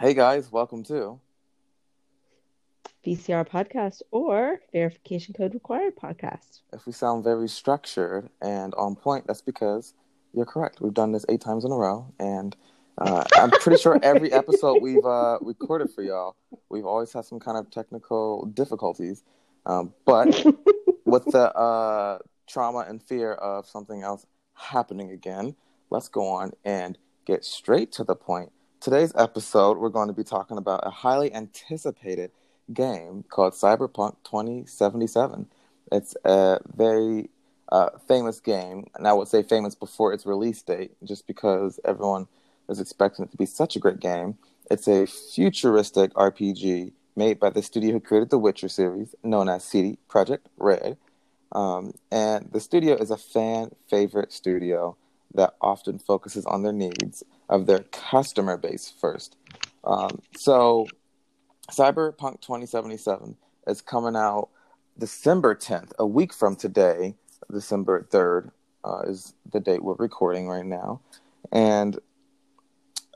Hey guys, welcome to VCR podcast or verification code required podcast. If we sound very structured and on point, that's because you're correct. We've done this eight times in a row, and uh, I'm pretty sure every episode we've uh, recorded for y'all, we've always had some kind of technical difficulties. Um, but with the uh, trauma and fear of something else happening again, let's go on and get straight to the point. Today's episode, we're going to be talking about a highly anticipated game called Cyberpunk 2077. It's a very uh, famous game, and I would say famous before its release date, just because everyone is expecting it to be such a great game. It's a futuristic RPG made by the studio who created the Witcher series, known as CD Projekt Red. Um, and the studio is a fan favorite studio that often focuses on their needs of their customer base first. Um, so, Cyberpunk 2077 is coming out December 10th, a week from today. December 3rd uh, is the date we're recording right now. And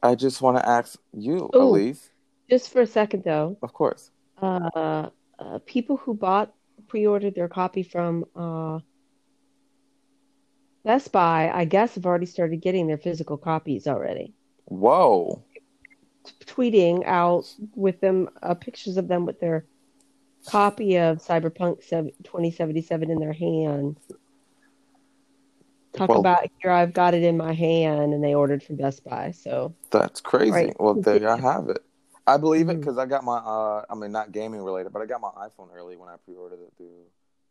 I just want to ask you, Ooh. Elise. Just for a second, though. Of course. Uh, uh, people who bought, pre ordered their copy from uh, Best Buy, I guess, have already started getting their physical copies already. Whoa. Tweeting out with them uh, pictures of them with their copy of Cyberpunk 2077 in their hand. Talk well, about here, I've got it in my hand, and they ordered from Best Buy. So that's crazy. Right. Well, there I have it. I believe it because mm-hmm. I got my, uh, I mean, not gaming related, but I got my iPhone early when I pre-ordered it through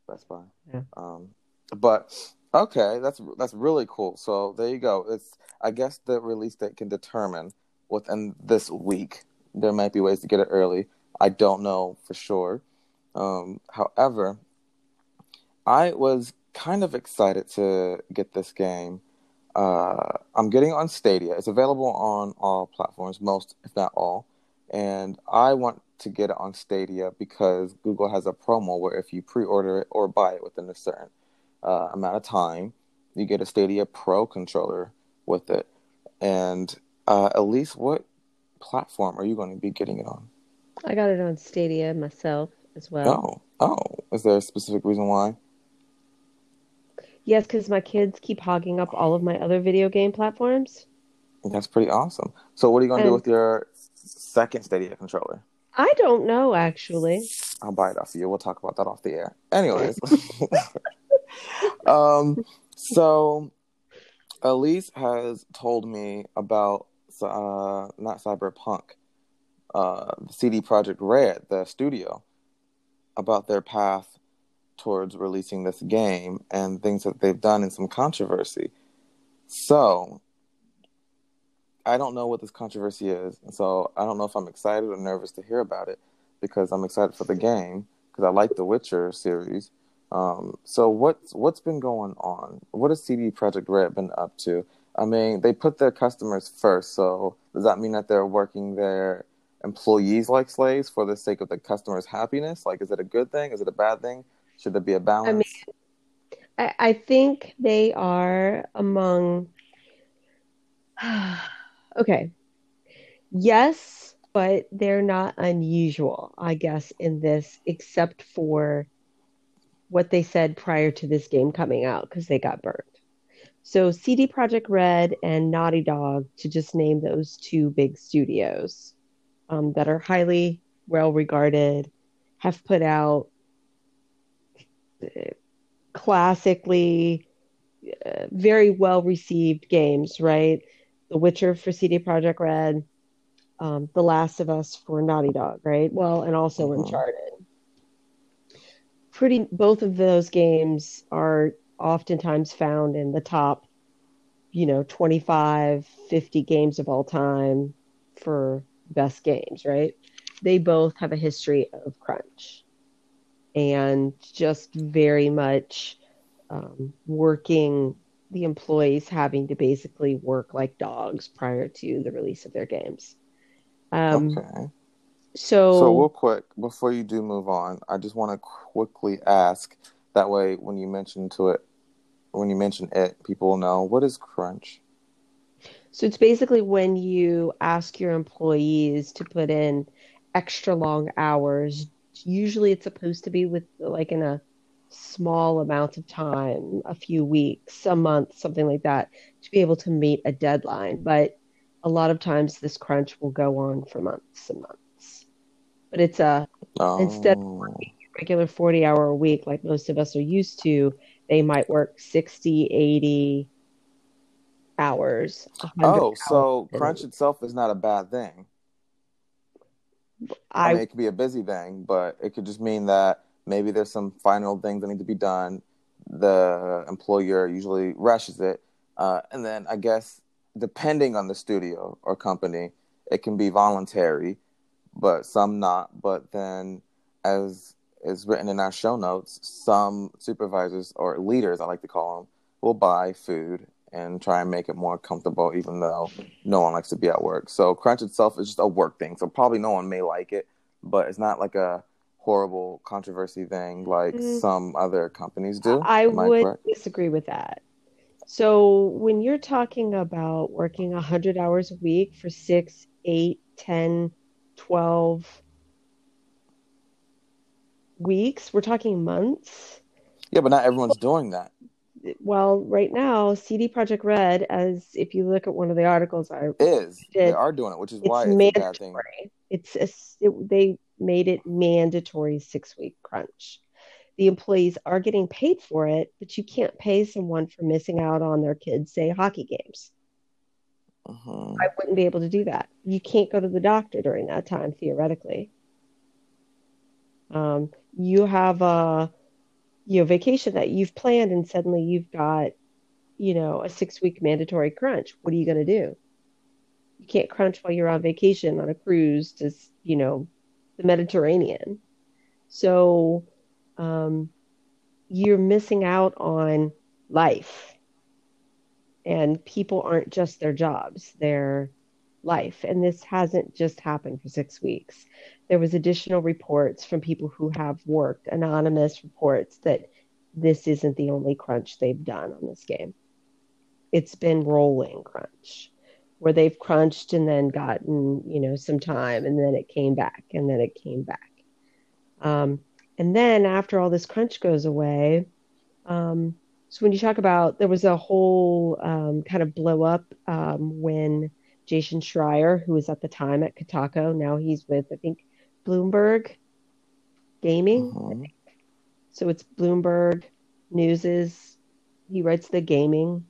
Best Buy. Yeah. Um, but Okay, that's that's really cool. So there you go. It's I guess the release date can determine within this week. There might be ways to get it early. I don't know for sure. Um, however, I was kind of excited to get this game. Uh, I'm getting on Stadia. It's available on all platforms, most if not all. And I want to get it on Stadia because Google has a promo where if you pre-order it or buy it within a certain uh, amount of time. You get a Stadia Pro controller with it. And uh, at least what platform are you going to be getting it on? I got it on Stadia myself as well. Oh, oh. Is there a specific reason why? Yes, because my kids keep hogging up all of my other video game platforms. That's pretty awesome. So, what are you going to do with your second Stadia controller? I don't know, actually. I'll buy it off you. We'll talk about that off the air. Anyways. um, so Elise has told me about uh, not Cyberpunk, uh, CD Projekt Red, the studio, about their path towards releasing this game and things that they've done in some controversy. So I don't know what this controversy is, and so I don't know if I'm excited or nervous to hear about it because I'm excited for the game because I like the Witcher series, um, so what's what's been going on? What has CD Projekt Red been up to? I mean, they put their customers first. So does that mean that they're working their employees like slaves for the sake of the customer's happiness? Like, is it a good thing? Is it a bad thing? Should there be a balance? I mean, I, I think they are among. okay. Yes, but they're not unusual, I guess, in this, except for what they said prior to this game coming out because they got burned. So CD Projekt Red and Naughty Dog, to just name those two big studios um, that are highly well regarded, have put out uh, classically uh, very well received games, right? The Witcher for CD Projekt Red, um, The Last of Us for Naughty Dog, right? Well, and also mm-hmm. Uncharted pretty both of those games are oftentimes found in the top you know 25 50 games of all time for best games right? They both have a history of crunch and just very much um, working the employees having to basically work like dogs prior to the release of their games. Um, okay so, so real quick before you do move on, I just want to quickly ask. That way, when you mention to it, when you mention it, people will know what is crunch. So it's basically when you ask your employees to put in extra long hours. Usually it's supposed to be with like in a small amount of time, a few weeks, a month, something like that, to be able to meet a deadline. But a lot of times this crunch will go on for months and months. But it's a Oh. instead of working a regular 40 hour a week like most of us are used to, they might work 60, 80 hours. Oh, so crunch itself is not a bad thing. I I mean, it could be a busy thing, but it could just mean that maybe there's some final things that need to be done. The employer usually rushes it. Uh, and then I guess, depending on the studio or company, it can be voluntary, but some not. But then, as is written in our show notes, some supervisors or leaders, I like to call them, will buy food and try and make it more comfortable, even though no one likes to be at work. So crunch itself is just a work thing. So probably no one may like it, but it's not like a horrible controversy thing like Mm. some other companies do. I Am would disagree with that. So when you're talking about working 100 hours a week for six, eight, 10, 12 weeks, we're talking months. Yeah, but not everyone's doing that. Well, right now, CD Projekt Red, as if you look at one of the articles I Is they are doing it, which is it's why it's a bad thing. mandatory. It's a, it- they made it mandatory six week crunch. The employees are getting paid for it, but you can't pay someone for missing out on their kids' say hockey games. Hmm I wouldn't be able to do that. You can't go to the doctor during that time, theoretically. Um, you have a you know vacation that you've planned, and suddenly you've got you know a six week mandatory crunch. What are you going to do? You can't crunch while you're on vacation on a cruise to you know the Mediterranean. So um, you're missing out on life, and people aren't just their jobs; they're life. And this hasn't just happened for six weeks. There was additional reports from people who have worked, anonymous reports that this isn't the only crunch they've done on this game. It's been rolling crunch, where they've crunched and then gotten, you know, some time, and then it came back, and then it came back. Um, and then after all this crunch goes away, um, so when you talk about there was a whole um, kind of blow up um, when Jason Schreier, who was at the time at Kotaku, now he's with I think Bloomberg Gaming. hmm So it's Bloomberg News's. He writes the gaming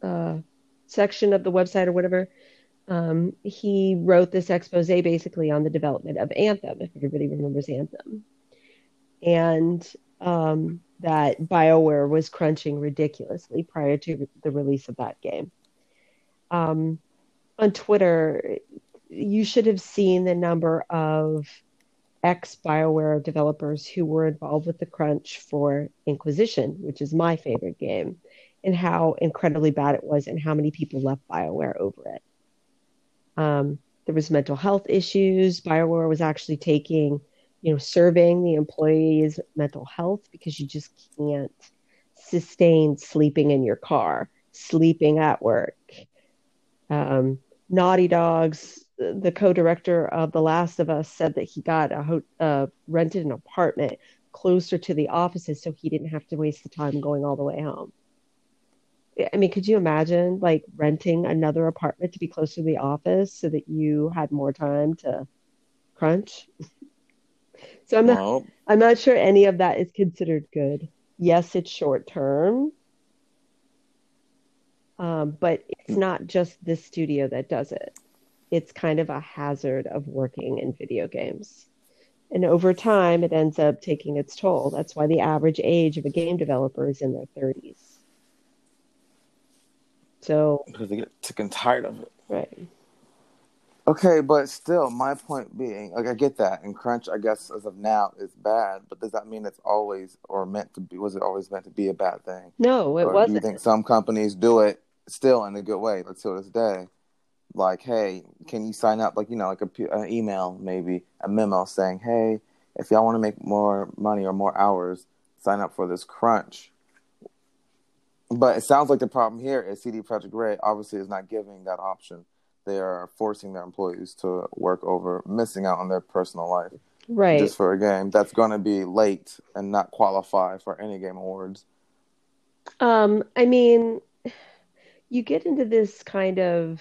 uh, section of the website or whatever. Um, he wrote this expose basically on the development of Anthem, if everybody remembers Anthem, and um, that BioWare was crunching ridiculously prior to the release of that game. Um, on Twitter, you should have seen the number of ex BioWare developers who were involved with the crunch for Inquisition, which is my favorite game, and how incredibly bad it was and how many people left BioWare over it. Um, there was mental health issues. BioWare was actually taking, you know, surveying the employees' mental health because you just can't sustain sleeping in your car, sleeping at work. Um, Naughty Dogs, the co-director of The Last of Us, said that he got a ho- uh, rented an apartment closer to the offices so he didn't have to waste the time going all the way home. I mean, could you imagine like renting another apartment to be closer to the office so that you had more time to crunch? So I'm not Well, I'm not sure any of that is considered good. Yes, it's short term, um, but it's not just this studio that does it. It's kind of a hazard of working in video games. And over time, it ends up taking its toll. That's why the average age of a game developer is in their 30s. So, because they get sick and tired of it. right. Okay, but still, my point being, like, I get that, and crunch, I guess, as of now, is bad. But does that mean it's always or meant to be? Was it always meant to be a bad thing? No, it Or do you wasn't. think some companies do it still in a good way, like to this day? Like, hey, can you sign up? Like, you know, like a, an email, maybe a memo saying, hey, if y'all want to make more money or more hours, sign up for this crunch. But it sounds like the problem here is CD Projekt Red obviously is not giving that option. They are forcing their employees to work over, missing out on their personal life Right. just for a game that's going to be late and not qualify for any game awards. Um, I mean, you get into this kind of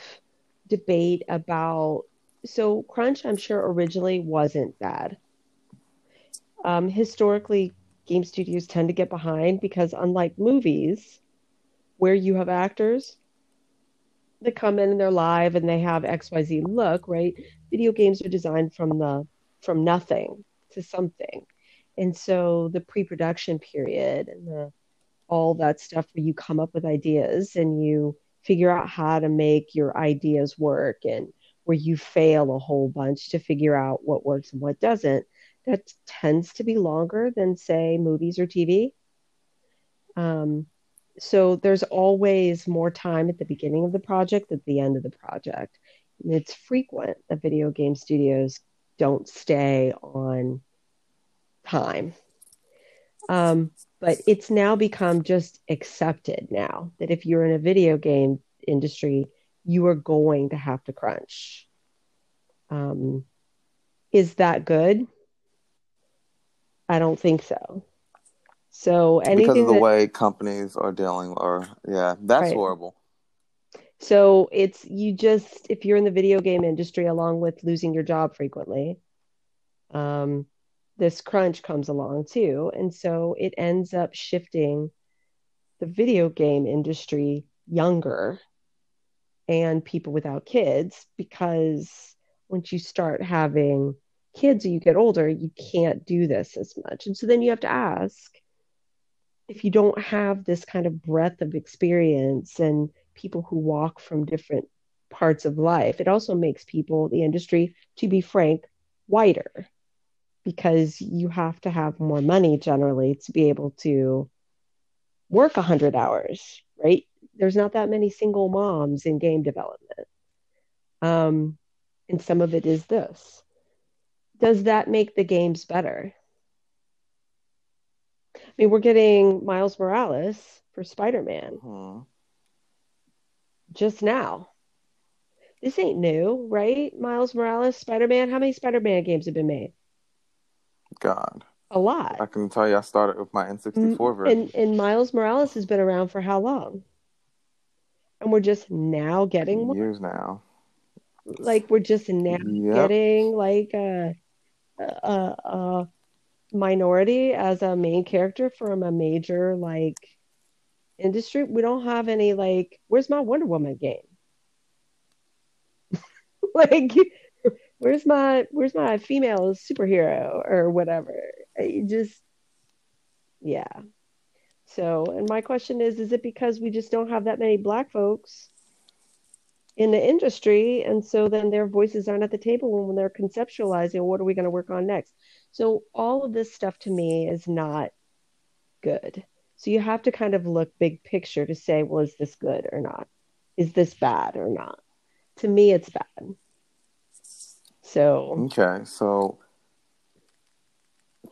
debate about so crunch, I'm sure originally wasn't bad. Um, historically, game studios tend to get behind because unlike movies, where you have actors that come in and they're live and they have XYZ look, right? Video games are designed from the from nothing to something. And so the pre-production period and the all that stuff where you come up with ideas and you figure out how to make your ideas work and where you fail a whole bunch to figure out what works and what doesn't that tends to be longer than say movies or tv um, so there's always more time at the beginning of the project than at the end of the project and it's frequent that video game studios don't stay on time um, but it's now become just accepted now that if you're in a video game industry, you are going to have to crunch. Um, is that good? I don't think so. So anything because of the that, way companies are dealing, or yeah, that's Right. horrible. so it's you just if you're in the video game industry, along with losing your job frequently, um, this crunch comes along too, and so it ends up shifting the video game industry younger and people without kids because once you start having kids or you get older, you can't do this as much. And so then you have to ask if you don't have this kind of breadth of experience and people who walk from different parts of life, it also makes people, the industry, to be frank, whiter because you have to have more money generally to be able to work 100 hours, right? There's not that many single moms in game development. Um, and some of it is this. Does that make the games better? I mean, we're getting Miles Morales for Spider Man Hmm. just now. This ain't new, right? Miles Morales, Spider Man. How many Spider Man games have been made? God, A lot. I can tell you, I started with my N64 version. And and Miles Morales has been around for how long? And we're just now getting one. years now. like we're just now Yep. getting like a, a a minority as a main character from a major like industry. We don't have any like where's my Wonder Woman game? like where's my where's my female superhero or whatever? You just yeah. So, and my question is is it because we just don't have that many black folks in the industry and so then their voices aren't at the table when they're conceptualizing what are we going to work on next so all of this stuff to me is not good so you have to kind of look big picture to say well is this good or not is this bad or not to me it's bad so Okay, so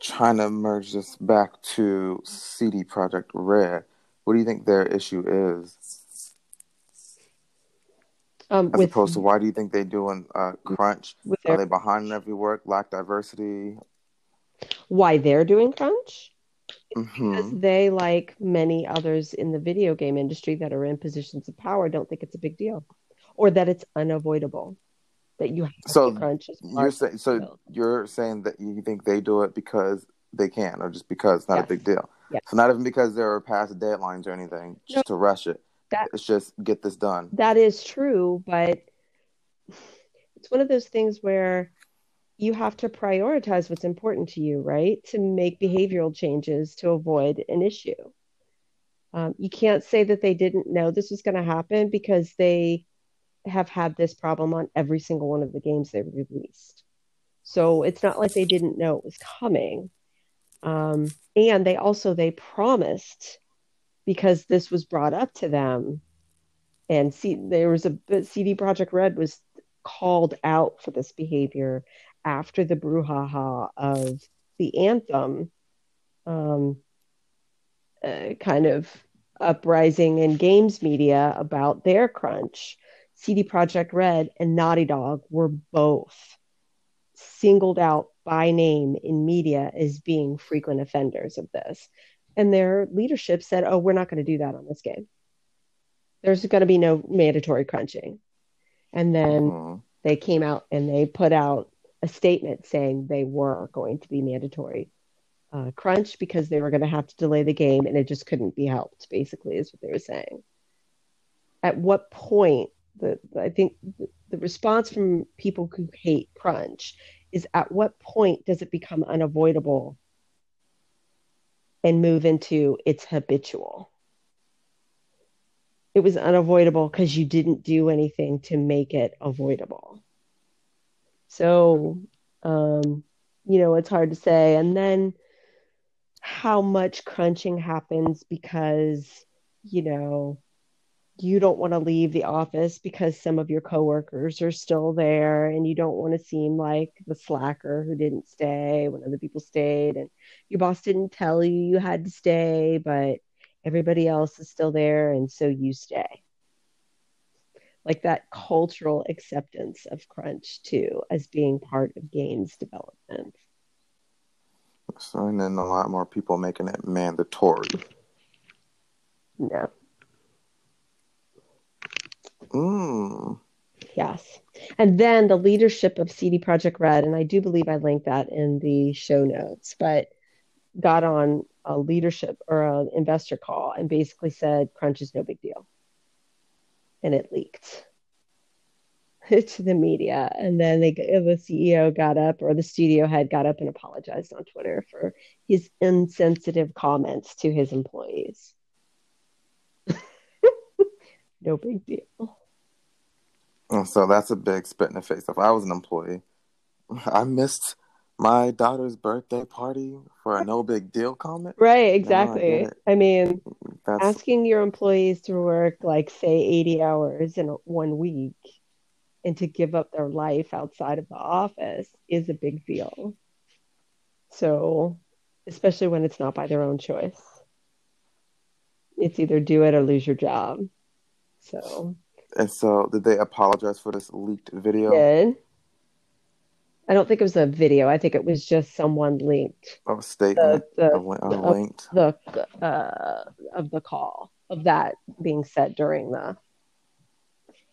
trying to merge this back to CD Projekt Red, what do you think their issue is? um As with opposed to why do you think they're doing uh, crunch? Are their, they behind in every work? Lack diversity? Why they're doing crunch because hmm they like many others in the video game industry that are in positions of power don't think it's a big deal or that it's unavoidable that you have So crunch you're saying so of you're saying that you think they do it because they can, or just because it's not Yes. a big deal. Yes. So not even because they're past deadlines or anything, just to rush it. That- it's just get this done. That is true, but it's one of those things where you have to prioritize what's important to you, right? To make behavioral changes to avoid an issue. Um, you can't say that they didn't know this was going to happen because they have had this problem on every single one of the games they released. So it's not like they didn't know it was coming. Um, and they also they promised because this was brought up to them and see there was a CD Projekt Red was called out for this behavior after the brouhaha of the anthem um, uh, kind of uprising in games media about their crunch, CD Projekt Red and Naughty Dog were both singled out by name in media as being frequent offenders of this. And their leadership said, oh, we're not going to do that on this game. There's going to be no mandatory crunching. And then they came out and they put out a statement saying they were going to be mandatory uh, crunch because they were going to have to delay the game and it just couldn't be helped, basically, is what they were saying. At what point, the, I think the, the response from people who hate crunch is at what point does it become unavoidable and move into it's habitual? It was unavoidable because you didn't do anything to make it avoidable. So, um, you know, it's hard to say. And then how much crunching happens because, you know, you don't want to leave the office because some of your coworkers are still there and you don't want to seem like the slacker who didn't stay when other people stayed and your boss didn't tell you you had to stay but everybody else is still there and so you stay like that cultural acceptance of crunch too as being part of games development so and then a lot more people making it mandatory yeah Mm. Yes. And then the leadership of CD Projekt Red, and I do believe I linked that in the show notes, but got on a leadership or an investor call and basically said crunch is no big deal. And it leaked to the media. And then they, the CEO got up or the studio head got up and apologized on Twitter for his insensitive comments to his employees. no big deal. Oh, so that's a big spit in the face. If I was an employee, I missed my daughter's birthday party for a no big deal comment. Right, exactly. I, I, mean, that's... asking your employees to work like say 80 hours in one week and to give up their life outside of the office is a big deal. So, especially when it's not by their own choice. It's either do it or lose your job. So, and so, did they apologize for this leaked video? Did. I don't think it was a video. I think it was just someone linked. Oh, statement the, the, linked. the uh, of the call of that being said during the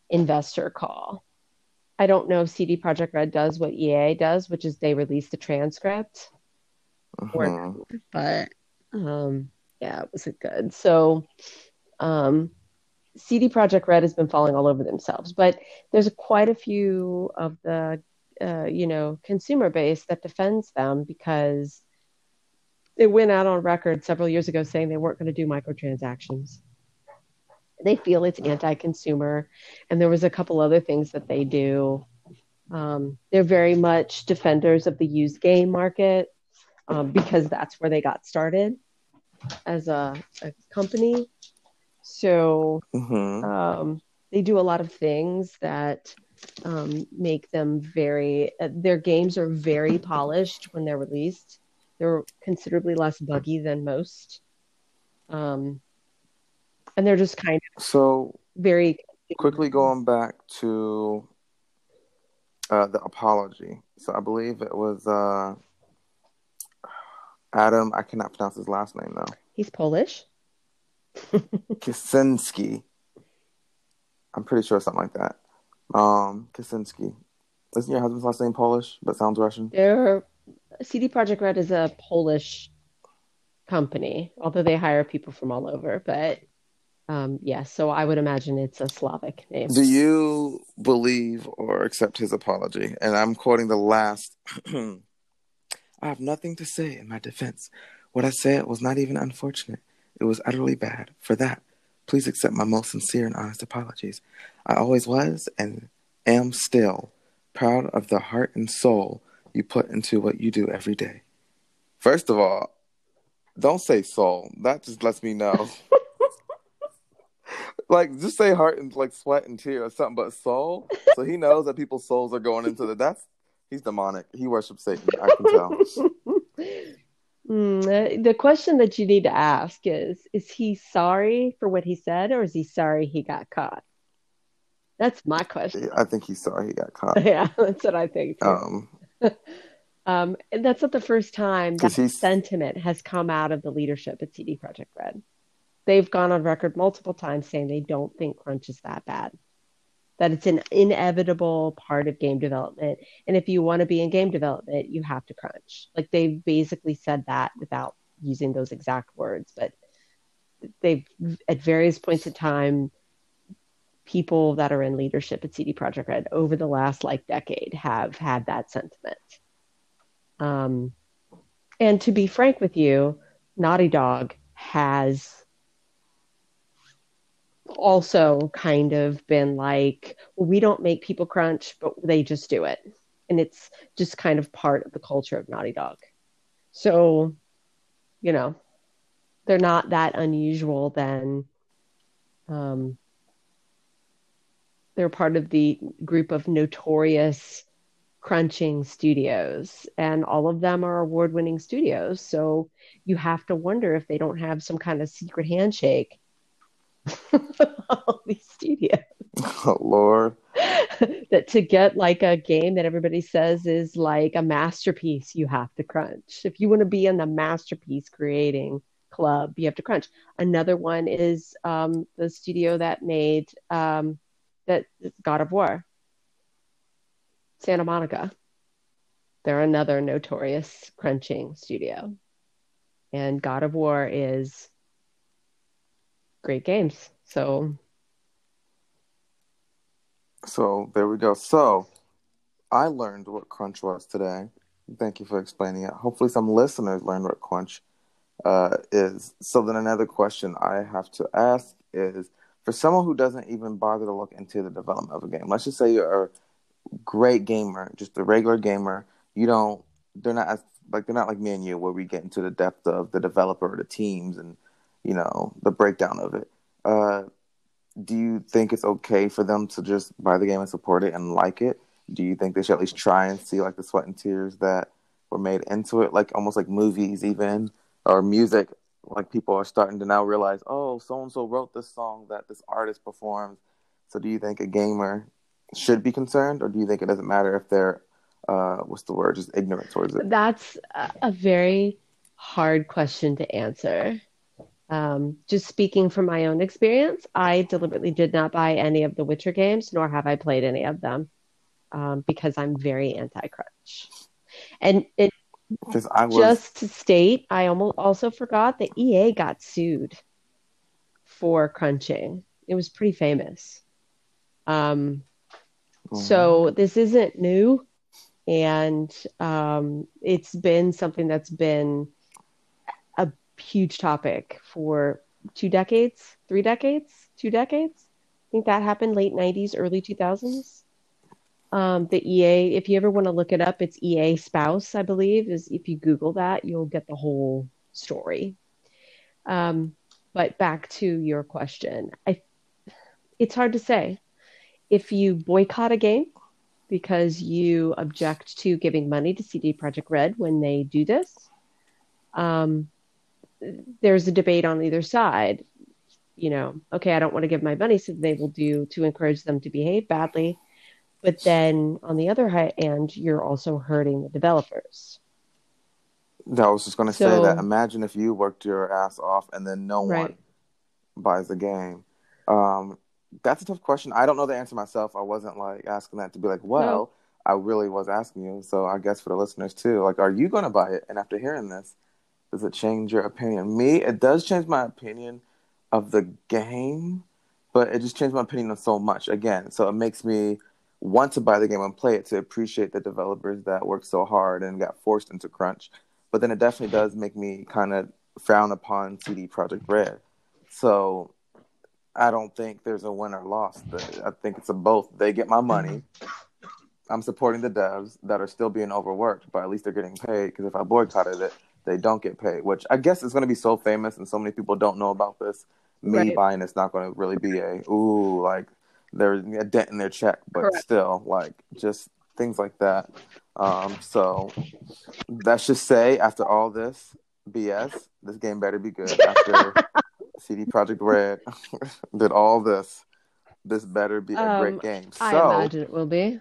investor call. I don't know if CD Projekt Red does what EA does, which is they release the transcript. Mm-hmm. but um, yeah, it wasn't good. So um, CD Projekt Red has been falling all over themselves, but there's quite a few of the uh, you know consumer base that defends them because they went out on record several years ago saying they weren't going to do microtransactions. They feel it's anti-consumer, and there was a couple other things that they do. Um, they're very much defenders of the used game market um, because that's where they got started as a, a company so mm-hmm. um, they do a lot of things that um, make them very, uh, their games are very polished when they're released. They're considerably less buggy than most. Um, and they're just kind of so very quickly going back to uh, the apology. So I believe it was uh, Adam. I cannot pronounce his last name though. He's Polish. Kaczynski. I'm pretty sure something like that. Um, Kaczynski. Isn't your husband's last name Polish, but sounds Russian? They're, CD Projekt Red is a Polish company, although they hire people from all over. But um, yes, yeah, so I would imagine it's a Slavic name. Do you believe or accept his apology? And I'm quoting the last. I have nothing to say in my defense. What I said was not even unfortunate. It was utterly bad. For that, please accept my most sincere and honest apologies. I always was and am still proud of the heart and soul you put into what you do every day. First of all, don't say soul. That just lets me know. like just say heart and like sweat and tear or something, but soul. So he knows that people's souls are going into the that's he's demonic. He worships Satan. I can tell. Mm, the question that you need to ask is Is he sorry for what he said, or is he sorry he got caught? That's my question. I think he's sorry he got caught. yeah, that's what I think too. Um, um, and that's not the first time that he's- sentiment has come out of the leadership at CD Projekt Red. They've gone on record multiple times saying they don't think crunch is that bad, that it's an inevitable part of game development. And if you want to be in game development, you have to crunch. Like they've basically said that without using those exact words, but they've at various points in time people that are in leadership at CD Projekt Red over the last like decade have had that sentiment. Um, and to be frank with you, Naughty Dog has also kind of been like, well, we don't make people crunch, but they just do it. And it's just kind of part of the culture of Naughty Dog. So, you know, they're not that unusual then. Um, they're part of the group of notorious crunching studios, and all of them are award winning studios. So you have to wonder if they don't have some kind of secret handshake. all these studios oh Lord, that to get like a game that everybody says is like a masterpiece, you have to crunch. If you want to be in the masterpiece creating club, you have to crunch. Another one is um, the studio that made um, that God of War, Santa Monica. They're another notorious crunching studio, and God of War is great games. So So there we go. So I learned what crunch was today. Thank you for explaining it. Hopefully, some listeners learned what crunch uh, is. So then, another question I have to ask is for someone who doesn't even bother to look into the development of a game. Let's just say you're a great gamer, just a regular gamer. You don't. They're not as like they're not like me and you, where we get into the depth of the developer, or the teams, and you know the breakdown of it. Uh, do you think it's okay for them to just buy the game and support it and like it? Do you think they should at least try and see like the sweat and tears that were made into it, like almost like movies even or music? Like people are starting to now realize, oh, so and so wrote this song that this artist performed. So do you think a gamer should be concerned, or do you think it doesn't matter if they're uh, what's the word, just ignorant towards it? That's a a very hard question to answer. Um, just speaking from my own experience, I deliberately did not buy any of the Witcher games, nor have I played any of them, um, because I'm very anti-crunch. And it I was just to state, I almost also forgot that EA got sued for crunching. It was pretty famous. Um, so this isn't new, and um, it's been something that's been huge topic for two decades, three decades, two decades. I think that happened late 90s, early 2000s. Um, the EA, if you ever want to look it up, it's EA spouse, I believe, is if you Google that, you'll get the whole story. Um, but back to your question, I, it's hard to say. If you boycott a game because you object to giving money to CD Projekt Red when they do this, um, there's a debate on either side. You know, okay, I don't want to give my money, so they will do to encourage them to behave badly. But then on the other hand, you're also hurting the developers. No, I was just going to say that. Imagine if you worked your ass off and then no one buys the game. Um, that's a tough question. I don't know the answer myself. I wasn't like asking that to be like, well, I really was asking you. So I guess for the listeners too, like, are you going to buy it? And after hearing this, does it change your opinion? Me, it does change my opinion of the game, but it just changed my opinion on so much again. So it makes me want to buy the game and play it to appreciate the developers that worked so hard and got forced into crunch. But then it definitely does make me kind of frown upon CD Projekt Red. So I don't think there's a win or loss. I think it's a both. They get my money. I'm supporting the devs that are still being overworked, but at least they're getting paid. Because if I boycotted it, they don't get paid. Which I guess is going to be so famous, and so many people don't know about this. Me Right. buying it's not going to really be a ooh like there's a dent in their check, but Correct. still like just things like that. Um, so let's just say after all this, BS. This game better be good. After CD Projekt Red did all this, this better be a Um, great game. So I imagine it will be.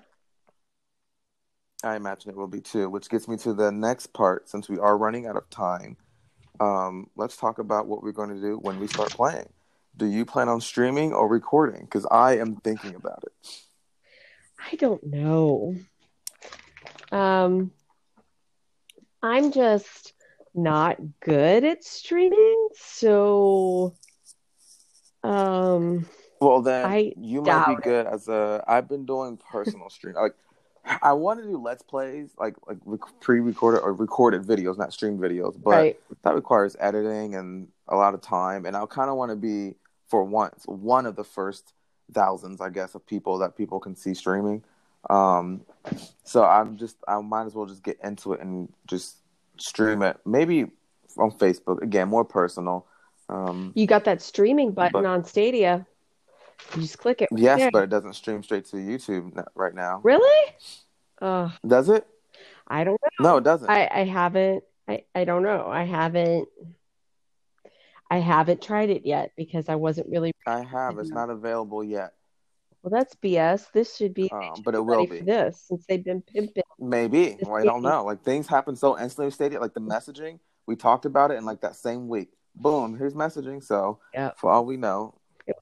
I imagine it will be too, which gets me to the next part. Since we are running out of time, um, let's talk about what we're going to do when we start playing. Do you plan on streaming or recording? Because I am thinking about it. I don't know. Um, I'm just not good at streaming, so um, Well, then I you might be doubt it. good as a. I've been doing personal stream. Like, I want to do let's plays, like like pre-recorded or recorded videos, not stream videos, but right. that requires editing and a lot of time. And I kind of want to be for once one of the first thousands, I guess, of people that people can see streaming. Um, so I'm just I might as well just get into it and just stream it, maybe on Facebook again, more personal. Um, You got that streaming button But- on Stadia. You just click it. right yes, there. but it doesn't stream straight to YouTube right now. Really? Uh, Does it? I don't know. No, it doesn't. I, I haven't I, I don't know. I haven't I haven't tried it yet because I wasn't really I have. It's not available yet. well that's BS. This should be Um, but it will be. this since they've been pimping. Maybe. Well, I don't know. Like things happen so instantly Stadia. Like the messaging, we talked about it in like that same week. Boom, here's messaging. So Yeah. for all we know,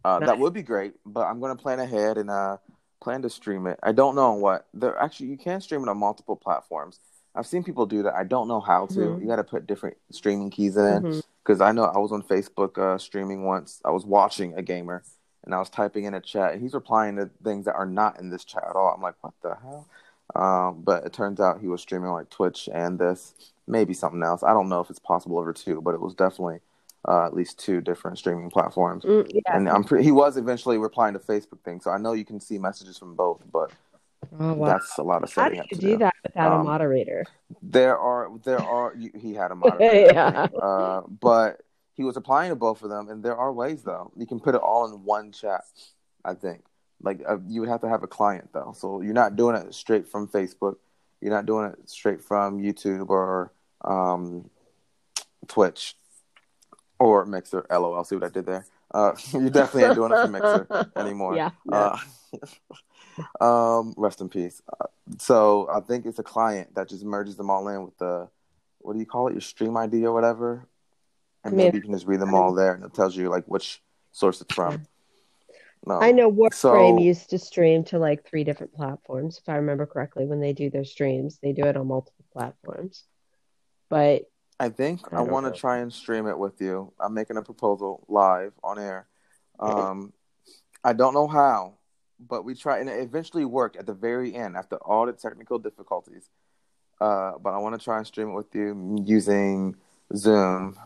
uh, that would be great. But I'm gonna plan ahead and uh, plan to stream it. I don't know on what. There actually you can stream it on multiple platforms. I've seen people do that. I don't know how to. Mhm. You got to put different streaming keys in because I know I was on Facebook uh, streaming once. I was watching a gamer and I was typing in a chat and he's replying to things that are not in this chat at all. I'm like, what the hell? Um, but it turns out he was streaming like Twitch and this, maybe something else. I don't know if it's possible over two, but it was definitely uh, at least two different streaming platforms. Mm, yeah. And I'm pre- he was eventually replying to Facebook things, so I know you can see messages from both, but Oh wow. that's a lot of How setting do up you to do that without a Um, moderator? there are there are he had a moderator, Yeah. uh, but he was applying to both of them, and there are ways though you can put it all in one chat. I think like uh, you would have to have a client though, so you're not doing it straight from Facebook, you're not doing it straight from YouTube or um, Twitch or Mixer. LOL, see what I did there? Uh, you definitely ain't doing it from Mixer anymore. Yeah. no. Uh, um, rest in peace. Uh, so I think it's a client that just merges them all in with the what do you call it? Your stream ID or whatever, and I mean, maybe you can just read them all there, and it tells you like which source it's from. No, I know Warframe So- used to stream to like three different platforms, if I remember correctly. When they do their streams, they do it on multiple platforms. But I think I want to try and stream it with you. I'm making a proposal live on air. Um, I don't know how, but we try, and it eventually worked at the very end after all the technical difficulties. Uh, but I want to try and stream it with you using Zoom,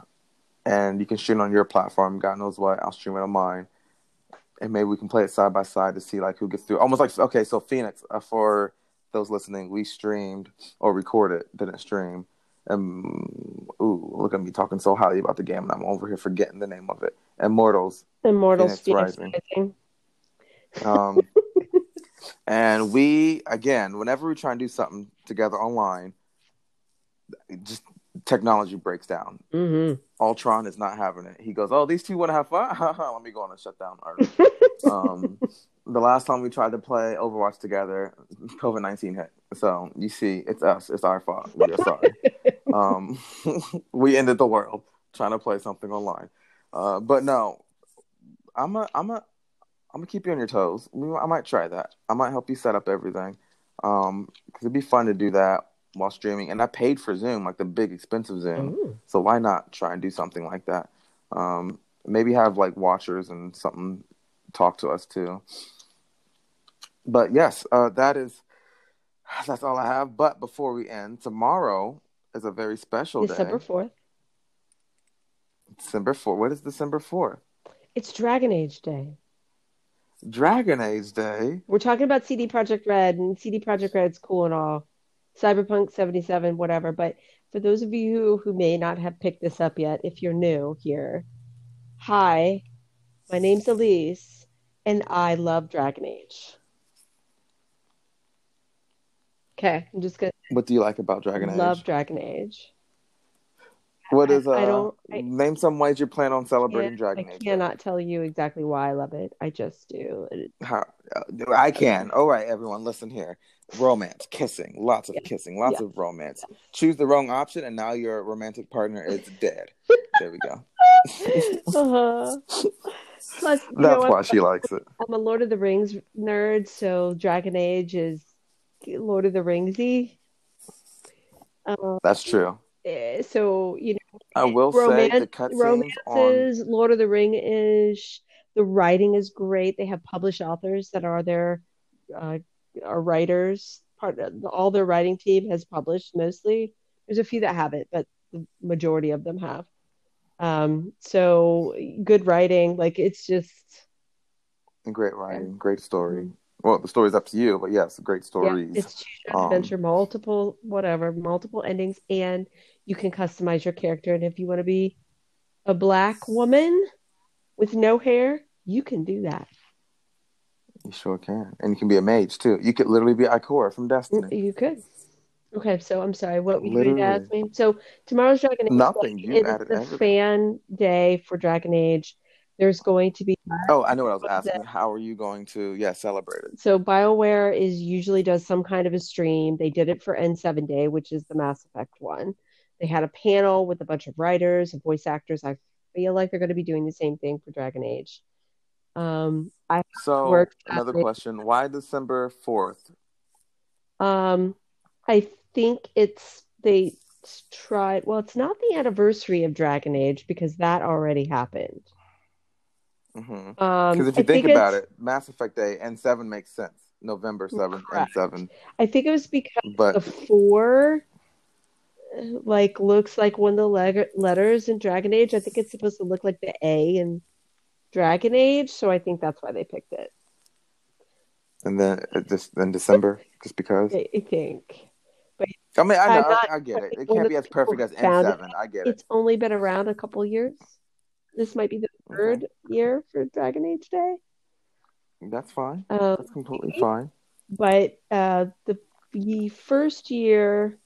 and you can stream it on your platform. God knows what. I'll stream it on mine, and maybe we can play it side by side to see like who gets through. Almost like okay, so Fenyx uh, for those listening, we streamed or recorded, didn't stream. Um, ooh, look at me talking so highly about the game, and I'm over here forgetting the name of it. Immortals. Immortals Fenyx Rising. Rising. Um, and we again, whenever we try and do something together online, just technology breaks down. hmm Ultron is not having it. He goes, "Oh, these two want to have fun. Let me go on and shut down Earth." um, the last time we tried to play Overwatch together, COVID nineteen hit. So you see, it's us. It's our fault. We are sorry. Um, we ended the world trying to play something online. Uh, but no, I'm a, I'm a, I'm gonna keep you on your toes. I might try that. I might help you set up everything. Um, cause it'd be fun to do that while streaming. And I paid for Zoom, like the big expensive Zoom. Ooh. So why not try and do something like that? Um, maybe have like watchers and something talk to us too. But yes, uh, that is that's all I have. But before we end, tomorrow is a very special December day. 4th. December 4th. What is December 4th? It's Dragon Age Day. Dragon Age Day. We're talking about CD Projekt Red, and CD Projekt Red's cool and all. Cyberpunk 77, whatever. But for those of you who, who may not have picked this up yet, if you're new here, hi, my name's Elise, and I love Dragon Age. Okay, I'm just gonna What do you like about Dragon Age? love Dragon Age. What is uh? I don't. I, name some ways you plan on celebrating Dragon I Age. I cannot tell you exactly why I love it. I just do. How, uh, I can. All right, everyone, listen here. Romance, kissing, lots of Yeah. kissing, lots Yeah. of romance. Choose the wrong option, and now your romantic partner is dead. there we go. uh-huh. Plus, That's why I'm, she likes it. I'm a Lord of the Rings nerd, so Dragon Age is Lord of the Ringsy. Um, That's true. eh, so you know, I will say the romance, cutscenes on. romances, Lord of the Ring is The writing is great. They have published authors that are their uh, are writers. Part all their writing team has published mostly. There's a few that haven't, but the majority of them have. Um, so good writing. Like it's just Great writing, great story. Well, the story's up to you, but yes, great Mm-hmm. yeah, stories. it's Um, adventure, multiple whatever, multiple endings, and you can customize your character. And if you want to be a black woman with no hair, you can do that. You sure can, and you can be a mage too. You could literally be Ikora from Destiny. You could. Okay, so I'm sorry. What were you ask me? So tomorrow's Dragon Age. Nothing. like, You added the everything. fan day for Dragon Age. There's going to be Oh, I know what I was asking. How are you going to, yeah, celebrate it? so BioWare is usually does some kind of a stream. They did it for N7 Day, which is the Mass Effect one. They had a panel with a bunch of writers and voice actors. I feel like they're going to be doing the same thing for Dragon Age. Um, I So, another question: Why December fourth? um, I think it's they tried. Well, it's not the anniversary of Dragon Age because that already happened. Because Um, if you I think about it, Mass Effect Day and seven makes sense. November seventh and seven, I think it was because the but four uh, like looks like one of the leg- letters in Dragon Age. I think it's supposed to look like the A in Dragon Age, so I think that's why they picked it. and then it just then December, just because. I, think I mean, I know, not- I, I get it. It can't be as perfect as people who found N seven. I get it. it's only been around a couple years. This might be the third year for Dragon Age Day. That's fine. Um, That's completely fine. but uh, the the first year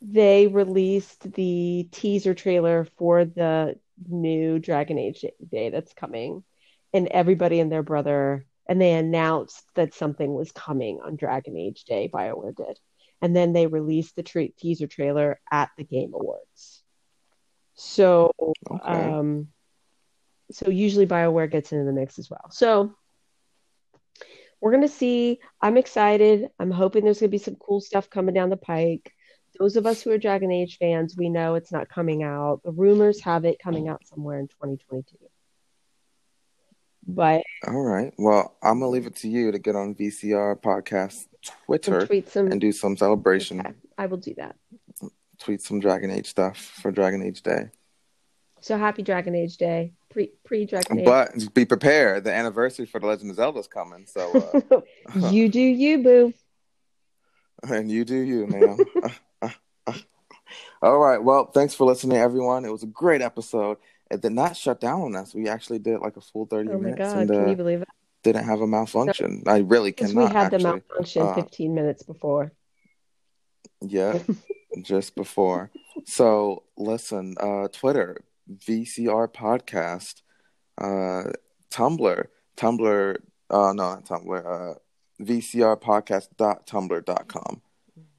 they released the teaser trailer for the new Dragon Age Day that's coming, and everybody and their brother, and they announced that something was coming on Dragon Age Day. BioWare did, and then they released the tra- teaser trailer at the Game Awards. So, Okay. um, so usually BioWare gets into the mix as well. So we're gonna see. I'm excited. I'm hoping there's gonna be some cool stuff coming down the pike. Those of us who are Dragon Age fans, we know it's not coming out. The rumors have it coming out somewhere in 2022. But All right. Well, I'm gonna leave it to you to get on VCR podcast Twitter tweet some. and do some celebration. Okay, I will do that. Tweet some Dragon Age stuff for Dragon Age Day. So happy Dragon Age Day, pre pre Dragon Age. But be prepared. The anniversary for The Legend of Zelda is coming. So, uh, you do you, boo. and you do you, ma'am. All right. Well, thanks for listening, everyone. It was a great episode. It did not shut down on us. We actually did like a full 30 Oh my minutes God, and can uh, you believe it? didn't have a malfunction. I really cannot we had the malfunction Uh, 15 minutes before. Yeah, just before. So listen, uh, Twitter, VCR podcast, uh, Tumblr, Tumblr, uh, no, not Tumblr, uh, VCRpodcast.tumblr.com.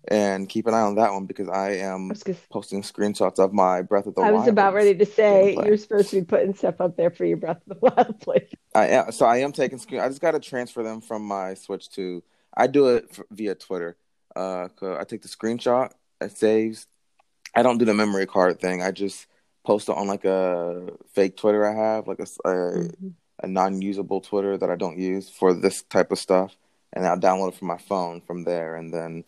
And keep an eye on that one because I I am was, gonna- posting screenshots of my Breath of the Wild. I was Wild. about ready to say gameplay. you're supposed to be putting stuff up there for your Breath of the Wild place. I am, so I am taking screen. I just got to transfer them from my Switch to. I do it f- via Twitter. Uh, I take the screenshot, saves. I don't do the memory card thing. I just post it on like a fake Twitter I have, like a, a, Mm-hmm. a non-usable Twitter that I don't use for this type of stuff, and I'll download it from my phone from there, and then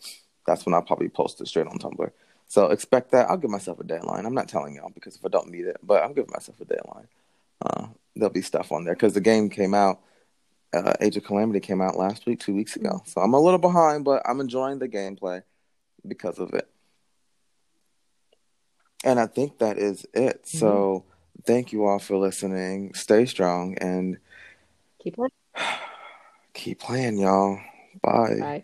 that's when I'll probably post it straight on Tumblr. So expect that. I'll give myself a deadline. I'm not telling y'all because if I don't meet it, but I'm giving myself a deadline. Uh, there'll be stuff on there because the game came out. Uh, Age of Calamity came out last week, two weeks ago. So I'm a little behind, but I'm enjoying the gameplay because of it. And I think that is it. Mm-hmm. So thank you all for listening. Stay strong and Keep playing. keep playing, y'all. Bye. Bye.